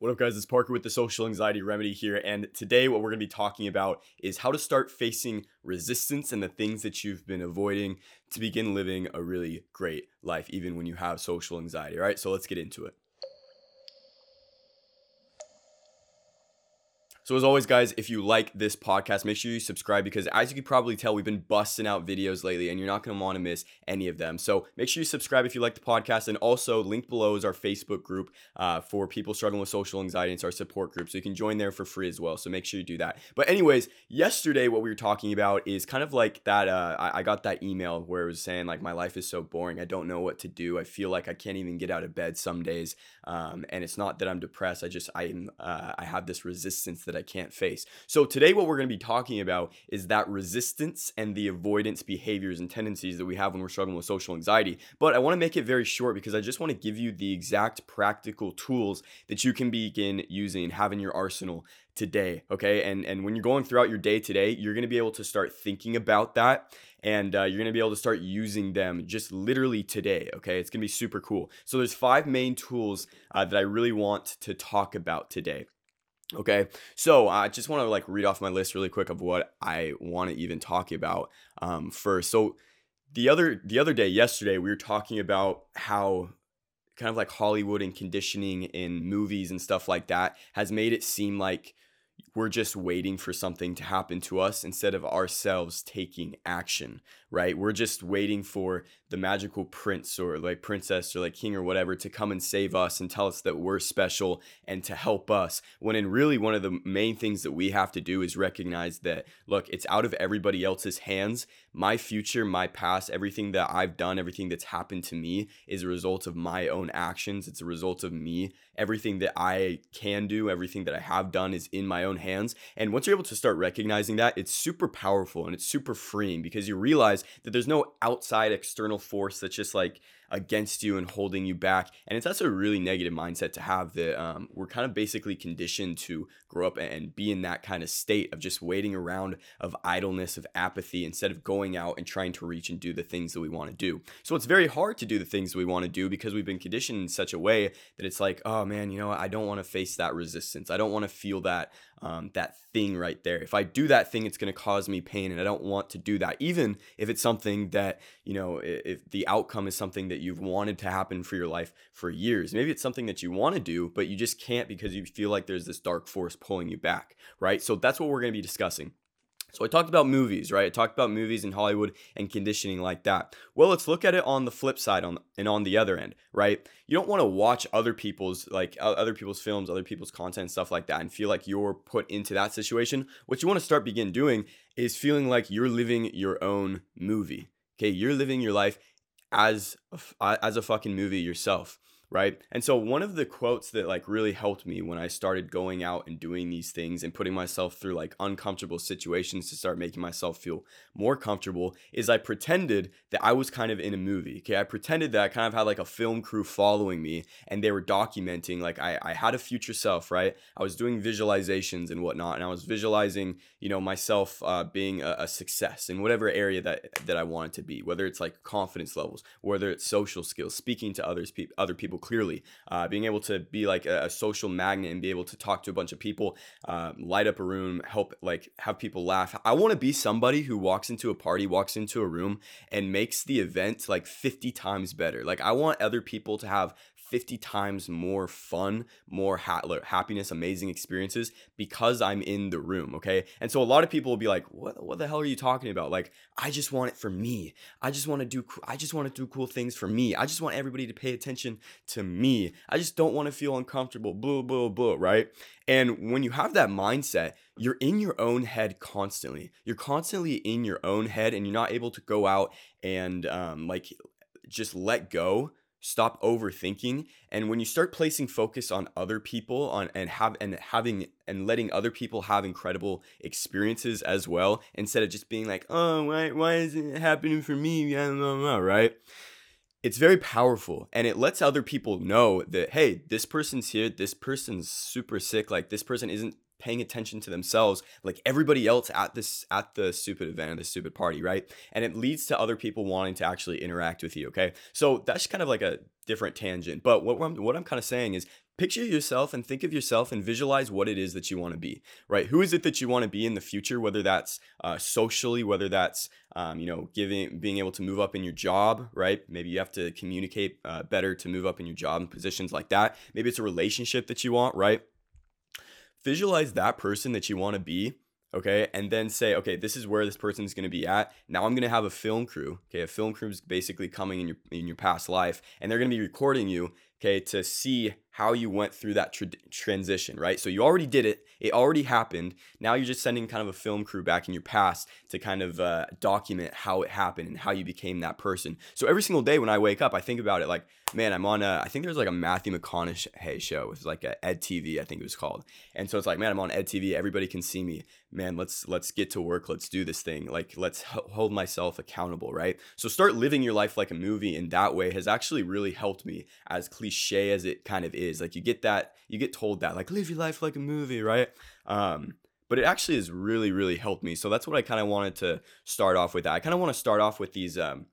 What up, guys? It's Parker with the Social Anxiety Remedy here. And today, what we're going to be talking about is how to start facing resistance and the things that you've been avoiding to begin living a really great life, even when you have social anxiety. All right, so let's get into it. So, as always, guys, if you like this podcast, make sure you subscribe because, as you can probably tell, we've been busting out videos lately and you're not going to want to miss any of them. So, make sure you subscribe if you like the podcast. And also, link below is our Facebook group uh, for people struggling with social anxiety. It's our support group. So, you can join there for free as well. So, make sure you do that. But, anyways, yesterday, what we were talking about is kind of like that. Uh, I, I got that email where it was saying, like, my life is so boring. I don't know what to do. I feel like I can't even get out of bed some days. Um, and it's not that I'm depressed. I just, I'm, uh, I have this resistance that I can't face. So today what we're going to be talking about is that resistance and the avoidance behaviors and tendencies that we have when we're struggling with social anxiety. But I want to make it very short because I just want to give you the exact practical tools that you can begin using have in your arsenal today okay and and when you're going throughout your day today you're going to be able to start thinking about that and uh, you're going to be able to start using them just literally today okay it's going to be super cool so there's five main tools uh, that i really want to talk about today Okay, so I just want to like read off my list really quick of what I want to even talk about um, first. So the other the other day, yesterday, we were talking about how kind of like Hollywood and conditioning in movies and stuff like that has made it seem like we're just waiting for something to happen to us instead of ourselves taking action, right? We're just waiting for the magical prince or like princess or like king or whatever to come and save us and tell us that we're special and to help us. When in really one of the main things that we have to do is recognize that look, it's out of everybody else's hands. My future, my past, everything that I've done, everything that's happened to me is a result of my own actions. It's a result of me. Everything that I can do, everything that I have done is in my own hands. And once you're able to start recognizing that, it's super powerful and it's super freeing because you realize that there's no outside external force that's just like against you and holding you back. And it's also a really negative mindset to have that um, we're kind of basically conditioned to grow up and be in that kind of state of just waiting around, of idleness, of apathy, instead of going out and trying to reach and do the things that we want to do. So it's very hard to do the things we want to do because we've been conditioned in such a way that it's like, oh man, you know, I don't want to face that resistance. I don't want to feel that um, that thing right there. If I do that thing, it's going to cause me pain, and I don't want to do that. Even if it's something that you know, if the outcome is something that you've wanted to happen for your life for years, maybe it's something that you want to do, but you just can't because you feel like there's this dark force pulling you back, right? So that's what we're going to be discussing. So I talked about movies, right? I talked about movies in Hollywood and conditioning like that. Well, let's look at it on the flip side on and on the other end, right? You don't want to watch other people's like other people's films, other people's content stuff like that and feel like you're put into that situation. What you want to start begin doing is feeling like you're living your own movie. Okay? You're living your life as a, as a fucking movie yourself right? And so one of the quotes that like really helped me when i started going out and doing these things and putting myself through like uncomfortable situations to start making myself feel more comfortable is i pretended that i was kind of in a movie okay? I pretended that i kind of had like a film crew following me and they were documenting like i, I had a future self right? I was doing visualizations and whatnot and i was visualizing you know myself uh, being a, a success in whatever area that that i wanted to be whether it's like confidence levels whether it's social skills speaking to others other people people clearly, uh, being able to be like a, a, social magnet and be able to talk to a bunch of people, uh, light up a room, help like have people laugh. I want to be somebody who walks into a party, walks into a room, and makes the event like 50 times better. Like I want other people to have 50 times more fun, more ha- happiness, amazing experiences because I'm in the room, okay? And so a lot of people will be like, "What what the hell are you talking about?" Like, I just want it for me. I just want to do I just want to do cool things for me. I just want everybody to pay attention to me. I just don't want to feel uncomfortable, blah blah blah, right? And when you have that mindset, you're in your own head constantly. You're constantly in your own head and you're not able to go out and um like just let go stop overthinking and when you start placing focus on other people on and have and having and letting other people have incredible experiences as well instead of just being like oh why why is it happening for me? Right? It's very powerful and it lets other people know that hey this person's here this person's super sick like this person isn't paying attention to themselves like everybody else at this at the stupid event the stupid party right? And it leads to other people wanting to actually interact with you okay? So that's kind of like a different tangent but what I'm, what I'm kind of saying is picture yourself and think of yourself and visualize what it is that you want to be right? Who is it that you want to be in the future whether that's uh, socially whether that's um, you know giving being able to move up in your job right? Maybe you have to communicate uh, better to move up in your job and positions like that. Maybe it's a relationship that you want right visualize that person that you want to be okay and then say okay this is where this person is going to be at. Now i'm going to have a film crew okay? A film crew is basically coming in your in your past life and they're going to be recording you okay, to see how you went through that tra- transition, right? So you already did it, it already happened. Now you're just sending kind of a film crew back in your past to kind of uh, document how it happened and how you became that person. So every single day when I wake up, I think about it like, man, I'm on a, I think there's like a Matthew McConaughey show. It's like a Ed TV, I think it was called. And so it's like, man, I'm on Ed TV. Everybody can see me. Man, let's let's get to work. Let's do this thing. Like let's hold myself accountable, right? So start living your life like a movie in that way has actually really helped me as cliche as it kind of is. Like you get that, you get told that, like live your life like a movie, right? Um, but it actually has really, really helped me. So that's what I kind of wanted to start off with. I kind of want to start off with these, um,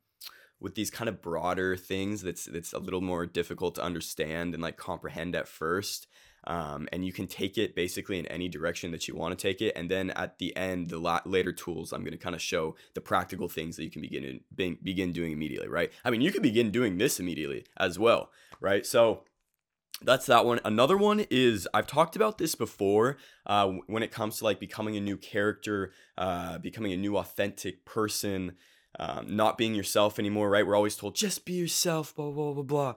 with these kind of broader things that's that's a little more difficult to understand and like comprehend at first. Um, and you can take it basically in any direction that you want to take it. And then at the end, the la- later tools, I'm going to kind of show the practical things that you can begin in, be- begin doing immediately, right? I mean, you can begin doing this immediately as well, right? So that's that one. Another one is I've talked about this before uh, when it comes to like becoming a new character, uh, becoming a new authentic person, um, not being yourself anymore, right? We're always told just be yourself, blah, blah, blah, blah.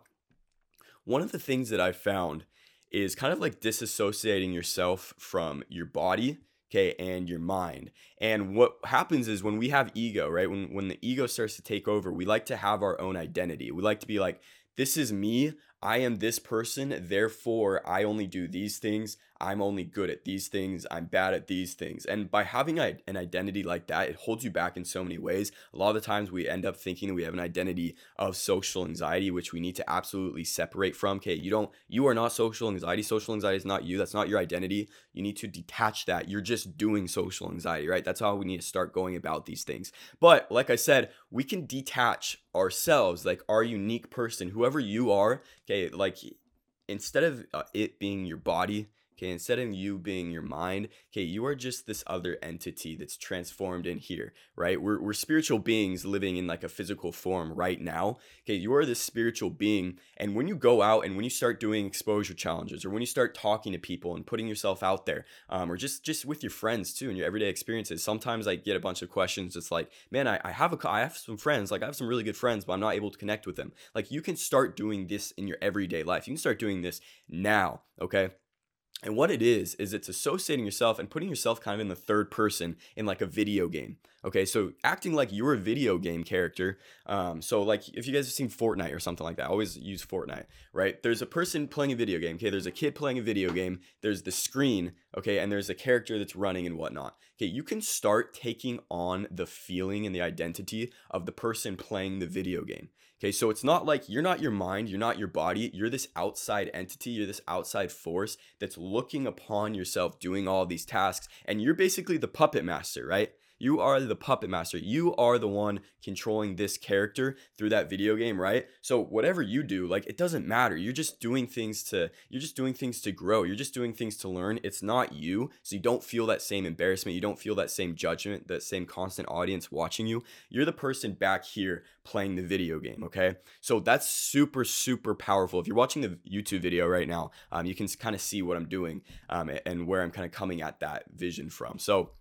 One of the things that I found is kind of like disassociating yourself from your body okay and your mind and what happens is when we have ego right when when the ego starts to take over we like to have our own identity we like to be like this is me I am this person, therefore I only do these things. I'm only good at these things. I'm bad at these things. And by having an identity like that, it holds you back in so many ways. A lot of the times we end up thinking that we have an identity of social anxiety, which we need to absolutely separate from. Okay, you don't, you are not social anxiety. Social anxiety is not you. That's not your identity. You need to detach that. You're just doing social anxiety, right? That's how we need to start going about these things. But like I said, we can detach ourselves, like our unique person, whoever you are. Okay, like instead of uh, it being your body Okay, instead of you being your mind, okay, you are just this other entity that's transformed in here, right? We're, we're spiritual beings living in like a physical form right now. Okay, you are this spiritual being. And when you go out and when you start doing exposure challenges or when you start talking to people and putting yourself out there, um, or just just with your friends too and your everyday experiences, sometimes I get a bunch of questions. It's like, man, I, I have a I have some friends, like I have some really good friends, but I'm not able to connect with them. Like you can start doing this in your everyday life. You can start doing this now, okay? And what it is, is it's associating yourself and putting yourself kind of in the third person in like a video game. Okay, so acting like you're a video game character. Um, so like if you guys have seen Fortnite or something like that, I always use Fortnite, right? There's a person playing a video game. Okay, there's a kid playing a video game. There's the screen. Okay, and there's a character that's running and whatnot. Okay, you can start taking on the feeling and the identity of the person playing the video game. Okay, so it's not like you're not your mind, you're not your body, you're this outside entity, you're this outside force that's looking upon yourself doing all these tasks, and you're basically the puppet master, right? You are the puppet master. You are the one controlling this character through that video game, right? So whatever you do, like it doesn't matter. You're just doing things to you're just doing things to grow. You're just doing things to learn. It's not you. So you don't feel that same embarrassment. You don't feel that same judgment, that same constant audience watching you. You're the person back here playing the video game, okay? So that's super, super powerful. If you're watching the YouTube video right now, um, you can kind of see what I'm doing um, and where I'm kind of coming at that vision from. So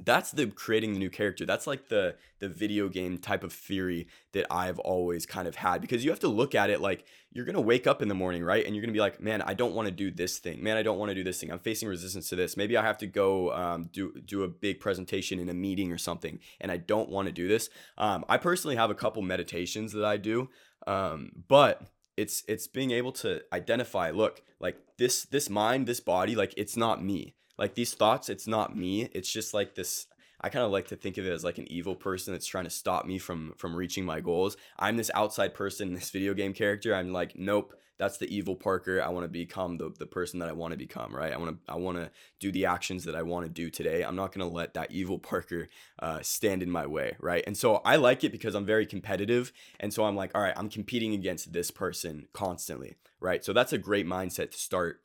that's the creating the new character. That's like the the video game type of theory that i've always kind of had because you have to look at it like you're gonna wake up in the morning right? And you're gonna be like man i don't want to do this thing. Man i don't want to do this thing. I'm facing resistance to this. Maybe i have to go um, do do a big presentation in a meeting or something and i don't want to do this. Um, i personally have a couple meditations that i do um, but it's it's being able to identify look like this this mind this body like it's not me like these thoughts it's not me it's just like this I kind of like to think of it as like an evil person that's trying to stop me from from reaching my goals. I'm this outside person, this video game character. I'm like, nope, that's the evil Parker. I want to become the, the person that I want to become, right? I want to I want to do the actions that I want to do today. I'm not going to let that evil Parker uh, stand in my way, right? And so I like it because I'm very competitive, and so I'm like, all right, I'm competing against this person constantly, right? So that's a great mindset to start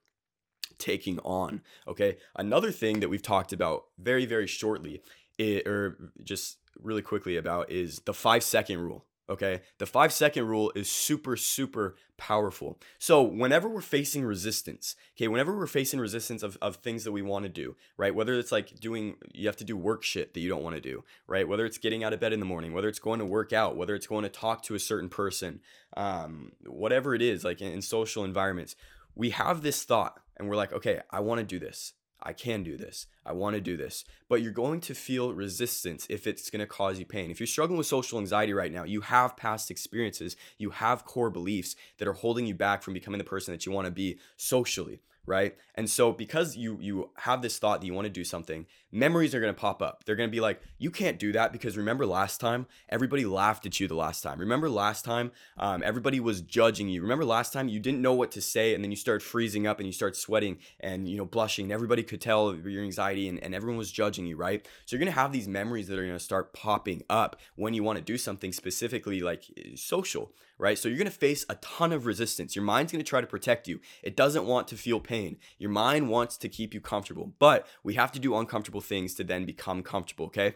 taking on. Okay. Another thing that we've talked about very, very shortly, it, or just really quickly about, is the five second rule. Okay. The five second rule is super, super powerful. So, whenever we're facing resistance, okay, whenever we're facing resistance of, of things that we want to do, right? Whether it's like doing, you have to do work shit that you don't want to do, right? Whether it's getting out of bed in the morning, whether it's going to work out, whether it's going to talk to a certain person, um, whatever it is, like in, in social environments, we have this thought and we're like, okay, I want to do this. I can do this. I want to do this. But you're going to feel resistance if it's going to cause you pain. If you're struggling with social anxiety right now, you have past experiences, you have core beliefs that are holding you back from becoming the person that you want to be socially right? And so because you you have this thought that you want to do something, memories are going to pop up. They're going to be like, you can't do that because remember last time everybody laughed at you the last time. Remember last time um, everybody was judging you. Remember last time you didn't know what to say and then you start freezing up and you start sweating and you know blushing. And everybody could tell your anxiety and, and everyone was judging you, right? So you're going to have these memories that are going to start popping up when you want to do something specifically like eh, social, right? So you're going to face a ton of resistance. Your mind's going to try to protect you. It doesn't want to feel pain. Your mind wants to keep you comfortable, but we have to do uncomfortable things to then become comfortable, okay?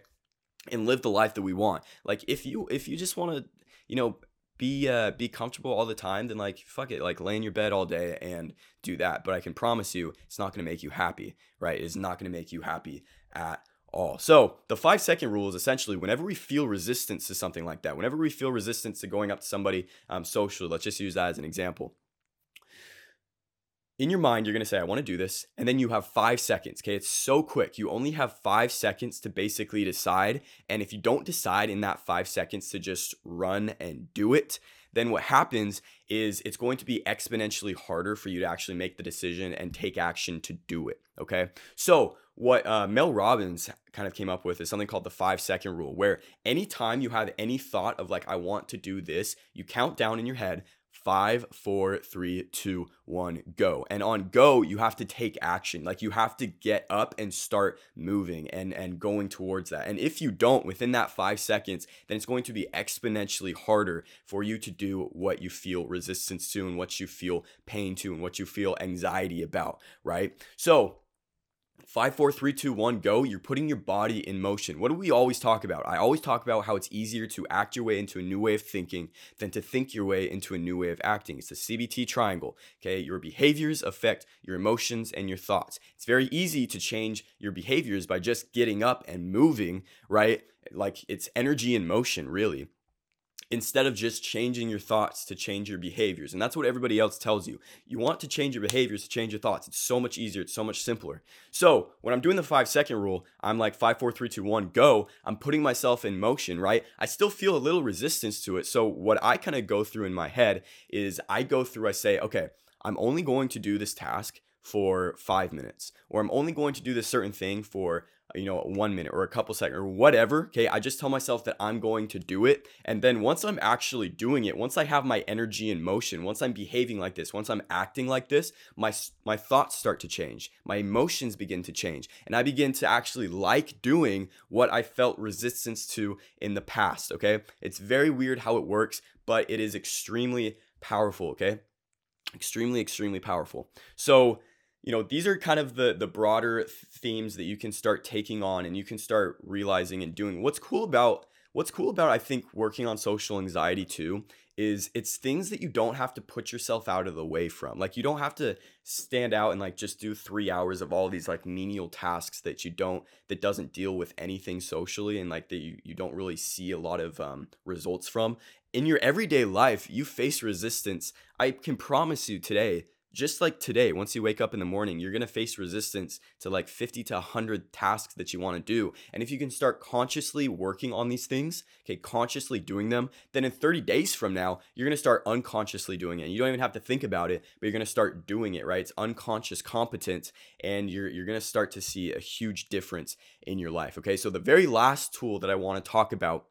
And live the life that we want. Like if you if you just want to, you know, be uh be comfortable all the time, then like fuck it, like lay in your bed all day and do that. But I can promise you it's not going to make you happy, right? It's not going to make you happy at all. So the five second rule is essentially whenever we feel resistance to something like that, whenever we feel resistance to going up to somebody um, socially, let's just use that as an example. In your mind, you're gonna say, I wanna do this. And then you have five seconds. Okay. It's so quick. You only have five seconds to basically decide. And if you don't decide in that five seconds to just run and do it, then what happens is it's going to be exponentially harder for you to actually make the decision and take action to do it. Okay. So, what uh, Mel Robbins kind of came up with is something called the five second rule, where anytime you have any thought of like, I want to do this, you count down in your head five, four, three, two, one, go. And on go, you have to take action. Like you have to get up and start moving and, and going towards that. And if you don't within that five seconds, then it's going to be exponentially harder for you to do what you feel resistance to and what you feel pain to and what you feel anxiety about, right? So Five, four, three, two, one, go. You're putting your body in motion. What do we always talk about? I always talk about how it's easier to act your way into a new way of thinking than to think your way into a new way of acting. It's the CBT triangle. Okay. Your behaviors affect your emotions and your thoughts. It's very easy to change your behaviors by just getting up and moving, right? Like it's energy in motion, really instead of just changing your thoughts to change your behaviors. And that's what everybody else tells you. You want to change your behaviors to change your thoughts. It's so much easier, it's so much simpler. So when I'm doing the five second rule, I'm like five, four, three, two, one, go. I'm putting myself in motion, right? I still feel a little resistance to it. So what I kind of go through in my head is I go through, I say, okay, I'm only going to do this task for five minutes, or I'm only going to do this certain thing for you know, one minute or a couple seconds or whatever. Okay. I just tell myself that I'm going to do it. And then once I'm actually doing it, once I have my energy in motion, once I'm behaving like this, once I'm acting like this, my, my thoughts start to change. My emotions begin to change. And I begin to actually like doing what I felt resistance to in the past. Okay. It's very weird how it works, but it is extremely powerful. Okay. Extremely, extremely powerful. So, you know these are kind of the the broader themes that you can start taking on and you can start realizing and doing. What's cool about what's cool about i think working on social anxiety too is it's things that you don't have to put yourself out of the way from. Like you don't have to stand out and like just do three hours of all these like menial tasks that you don't that doesn't deal with anything socially and like that you, you don't really see a lot of um, results from. In your everyday life you face resistance. I can promise you today just like today, once you wake up in the morning, you're to face resistance to like 50 to 100 tasks that you want to do. And if you can start consciously working on these things, okay, consciously doing them, then in 30 days from now, you're to start unconsciously doing it. You don't even have to think about it, but you're to start doing it, right? It's unconscious competence and you're you're to start to see a huge difference in your life. Okay? So the very last tool that I want to talk about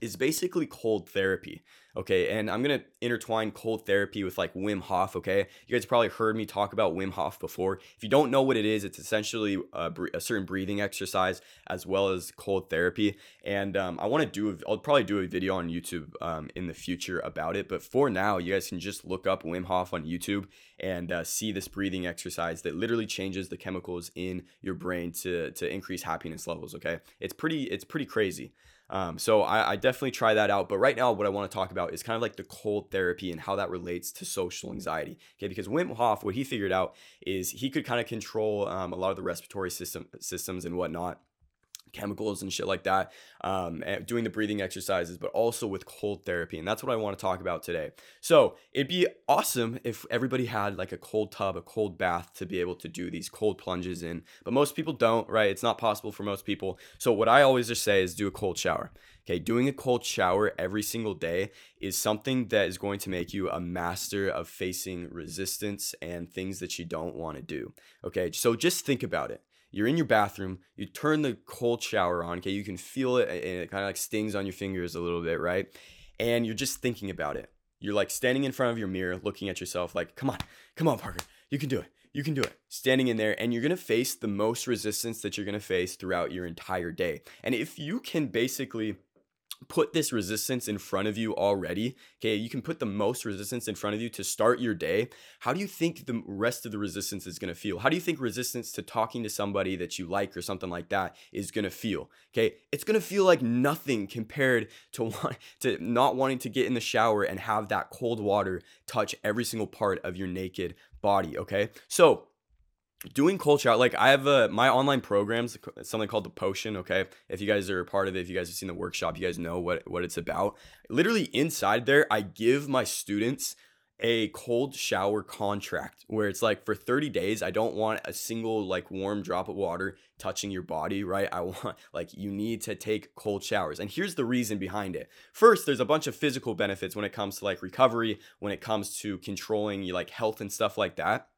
is basically cold therapy. Okay, and I'm gonna intertwine cold therapy with like Wim Hof. Okay, you guys probably heard me talk about Wim Hof before. If you don't know what it is, it's essentially a, a certain breathing exercise as well as cold therapy. And um, I want to do, I'll probably do a video on YouTube um, in the future about it. But for now, you guys can just look up Wim Hof on YouTube and uh, see this breathing exercise that literally changes the chemicals in your brain to to increase happiness levels. Okay, it's pretty it's pretty crazy. Um, so I, I, definitely try that out. But right now, what I want to talk about is kind of like the cold therapy and how that relates to social anxiety. Okay, because Wim Hof, what he figured out is he could kind of control um, a lot of the respiratory system systems and whatnot chemicals and shit like that, um, doing the breathing exercises, but also with cold therapy. And that's what I want to talk about today. So it'd be awesome if everybody had like a cold tub, a cold bath to be able to do these cold plunges in, but most people don't, right? It's not possible for most people. So what I always just say is do a cold shower. Okay, doing a cold shower every single day is something that is going to make you a master of facing resistance and things that you don't want to do. Okay, so just think about it you're in your bathroom, you turn the cold shower on, okay, you can feel it and it kind of like stings on your fingers a little bit, right? And you're just thinking about it. You're like standing in front of your mirror, looking at yourself, like, come on, come on, Parker, you can do it. You can do it. Standing in there, and you're gonna face the most resistance that you're gonna face throughout your entire day. And if you can basically put this resistance in front of you already. Okay, you can put the most resistance in front of you to start your day. How do you think the rest of the resistance is going to feel? How do you think resistance to talking to somebody that you like or something like that is going to feel? Okay, it's going to feel like nothing compared to want, to not wanting to get in the shower and have that cold water touch every single part of your naked body, okay? So, doing cold shower like i have a my online programs something called the potion okay? If you guys are a part of it if you guys have seen the workshop you guys know what what it's about. Literally inside there i give my students a cold shower contract where it's like for 30 days i don't want a single like warm drop of water touching your body right? I want like you need to take cold showers. And here's the reason behind it. First there's a bunch of physical benefits when it comes to like recovery when it comes to controlling your like health and stuff like that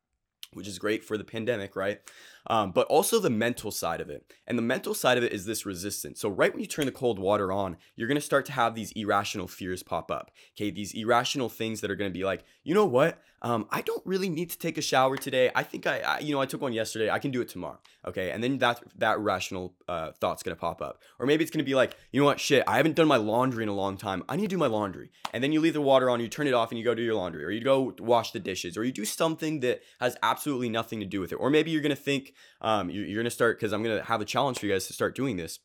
which is great for the pandemic, right? Um, but also the mental side of it. And the mental side of it is this resistance. So, right when you turn the cold water on, you're gonna start to have these irrational fears pop up. Okay, these irrational things that are gonna be like, you know what? Um, I don't really need to take a shower today. I think I, I, you know, I took one yesterday. I can do it tomorrow. Okay, and then that that rational uh, thought's gonna pop up. Or maybe it's gonna be like, you know what? Shit, I haven't done my laundry in a long time. I need to do my laundry. And then you leave the water on, you turn it off, and you go do your laundry, or you go wash the dishes, or you do something that has absolutely nothing to do with it. Or maybe you're gonna think, um, you're, you're gonna start because I'm gonna have a challenge for you guys to start doing this.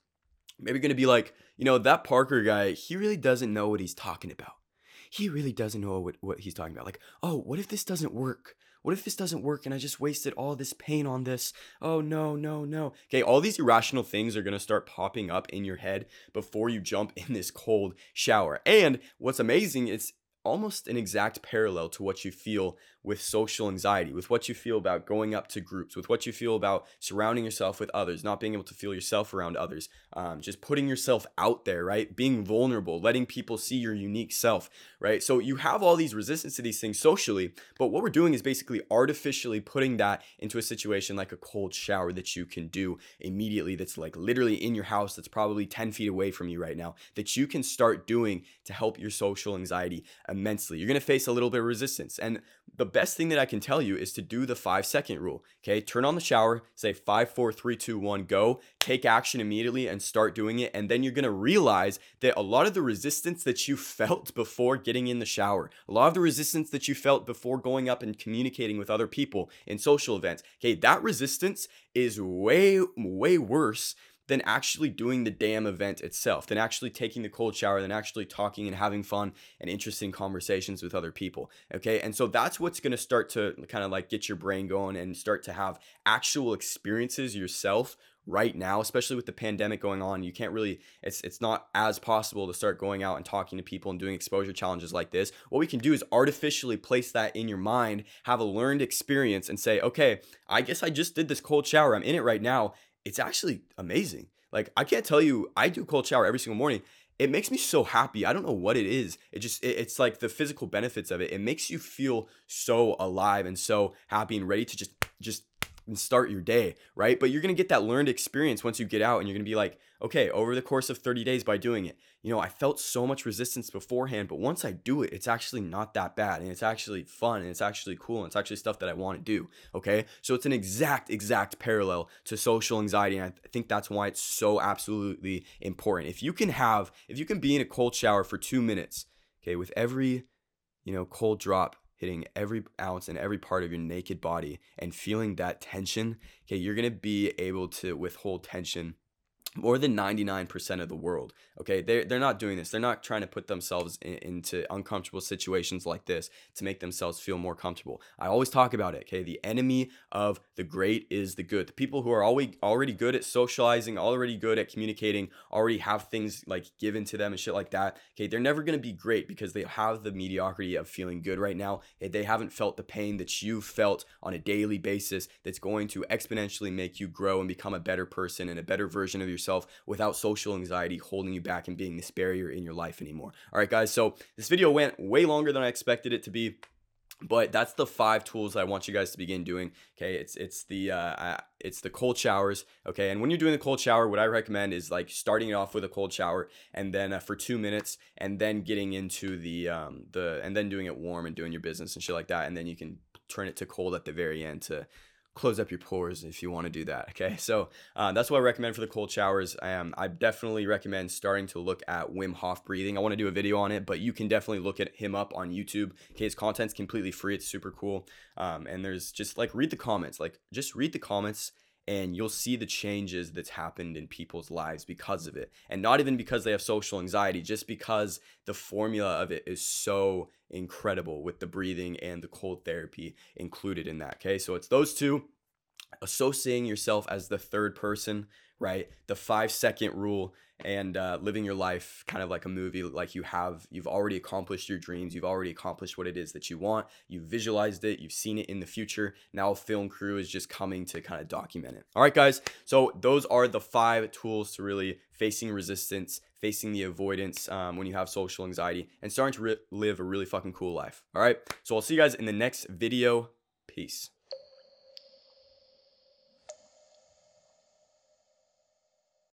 Maybe gonna be like, you know, that Parker guy, he really doesn't know what he's talking about he really doesn't know what, what he's talking about. Like, oh, what if this doesn't work? What if this doesn't work and I just wasted all this pain on this? Oh, no, no, no. Okay, all these irrational things are gonna start popping up in your head before you jump in this cold shower. And what's amazing is almost an exact parallel to what you feel with social anxiety, with what you feel about going up to groups, with what you feel about surrounding yourself with others, not being able to feel yourself around others, um, just putting yourself out there, right? Being vulnerable, letting people see your unique self, right? So you have all these resistance to these things socially, but what we're doing is basically artificially putting that into a situation like a cold shower that you can do immediately, that's like literally in your house, that's probably 10 feet away from you right now, that you can start doing to help your social anxiety immensely. You're gonna face a little bit of resistance. And the best thing that I can tell you is to do the five second rule. Okay, turn on the shower, say five, four, three, two, one, go. Take action immediately and start doing it. And then you're gonna realize that a lot of the resistance that you felt before getting in the shower, a lot of the resistance that you felt before going up and communicating with other people in social events, okay, that resistance is way, way worse than actually doing the damn event itself, than actually taking the cold shower, than actually talking and having fun and interesting conversations with other people. Okay. And so that's what's going to start to kind of like get your brain going and start to have actual experiences yourself right now, especially with the pandemic going on. You can't really it's it's not as possible to start going out and talking to people and doing exposure challenges like this. What we can do is artificially place that in your mind, have a learned experience and say, "Okay, I guess I just did this cold shower. I'm in it right now. It's actually amazing." Like I can't tell you I do cold shower every single morning it makes me so happy. I don't know what it is. It just it, it's like the physical benefits of it. It makes you feel so alive and so happy and ready to just just and start your day, right? But you're to get that learned experience once you get out and you're to be like, okay, over the course of 30 days by doing it, you know, I felt so much resistance beforehand, but once I do it, it's actually not that bad and it's actually fun and it's actually cool and it's actually stuff that I want to do, okay? So it's an exact exact parallel to social anxiety and I think that's why it's so absolutely important. If you can have if you can be in a cold shower for 2 minutes, okay, with every you know, cold drop hitting every ounce and every part of your naked body and feeling that tension, okay, you're gonna be able to withhold tension more than 99% of the world okay? They're, they're not doing this. They're not trying to put themselves in, into uncomfortable situations like this to make themselves feel more comfortable. I always talk about it okay? The enemy of the great is the good. The people who are always already good at socializing already good at communicating already have things like given to them and shit like that okay? They're never going to be great because they have the mediocrity of feeling good right now they haven't felt the pain that you felt on a daily basis that's going to exponentially make you grow and become a better person and a better version of yourself yourself without social anxiety holding you back and being this barrier in your life anymore. All right, guys. So this video went way longer than I expected it to be but that's the five tools I want you guys to begin doing. Okay, it's it's the uh, it's the cold showers. Okay, and when you're doing the cold shower, what I recommend is like starting it off with a cold shower, and then uh, for two minutes, and then getting into the um the and then doing it warm and doing your business and shit like that, and then you can turn it to cold at the very end to close up your pores if you want to do that. Okay, so uh, that's what I recommend for the cold showers. Um, I definitely recommend starting to look at Wim Hof breathing. I want to do a video on it, but you can definitely look at him up on YouTube. Okay, his content's completely free. It's super cool. Um, and there's just like read the comments, like just read the comments and you'll see the changes that's happened in people's lives because of it. And not even because they have social anxiety, just because the formula of it is so incredible with the breathing and the cold therapy included in that. Okay, so it's those two associating yourself as the third person, right? The five second rule and uh, living your life kind of like a movie like you have you've already accomplished your dreams you've already accomplished what it is that you want you've visualized it you've seen it in the future. Now a film crew is just coming to kind of document it. All right guys so those are the five tools to really facing resistance facing the avoidance um, when you have social anxiety and starting to re- live a really fucking cool life. All right so i'll see you guys in the next video. Peace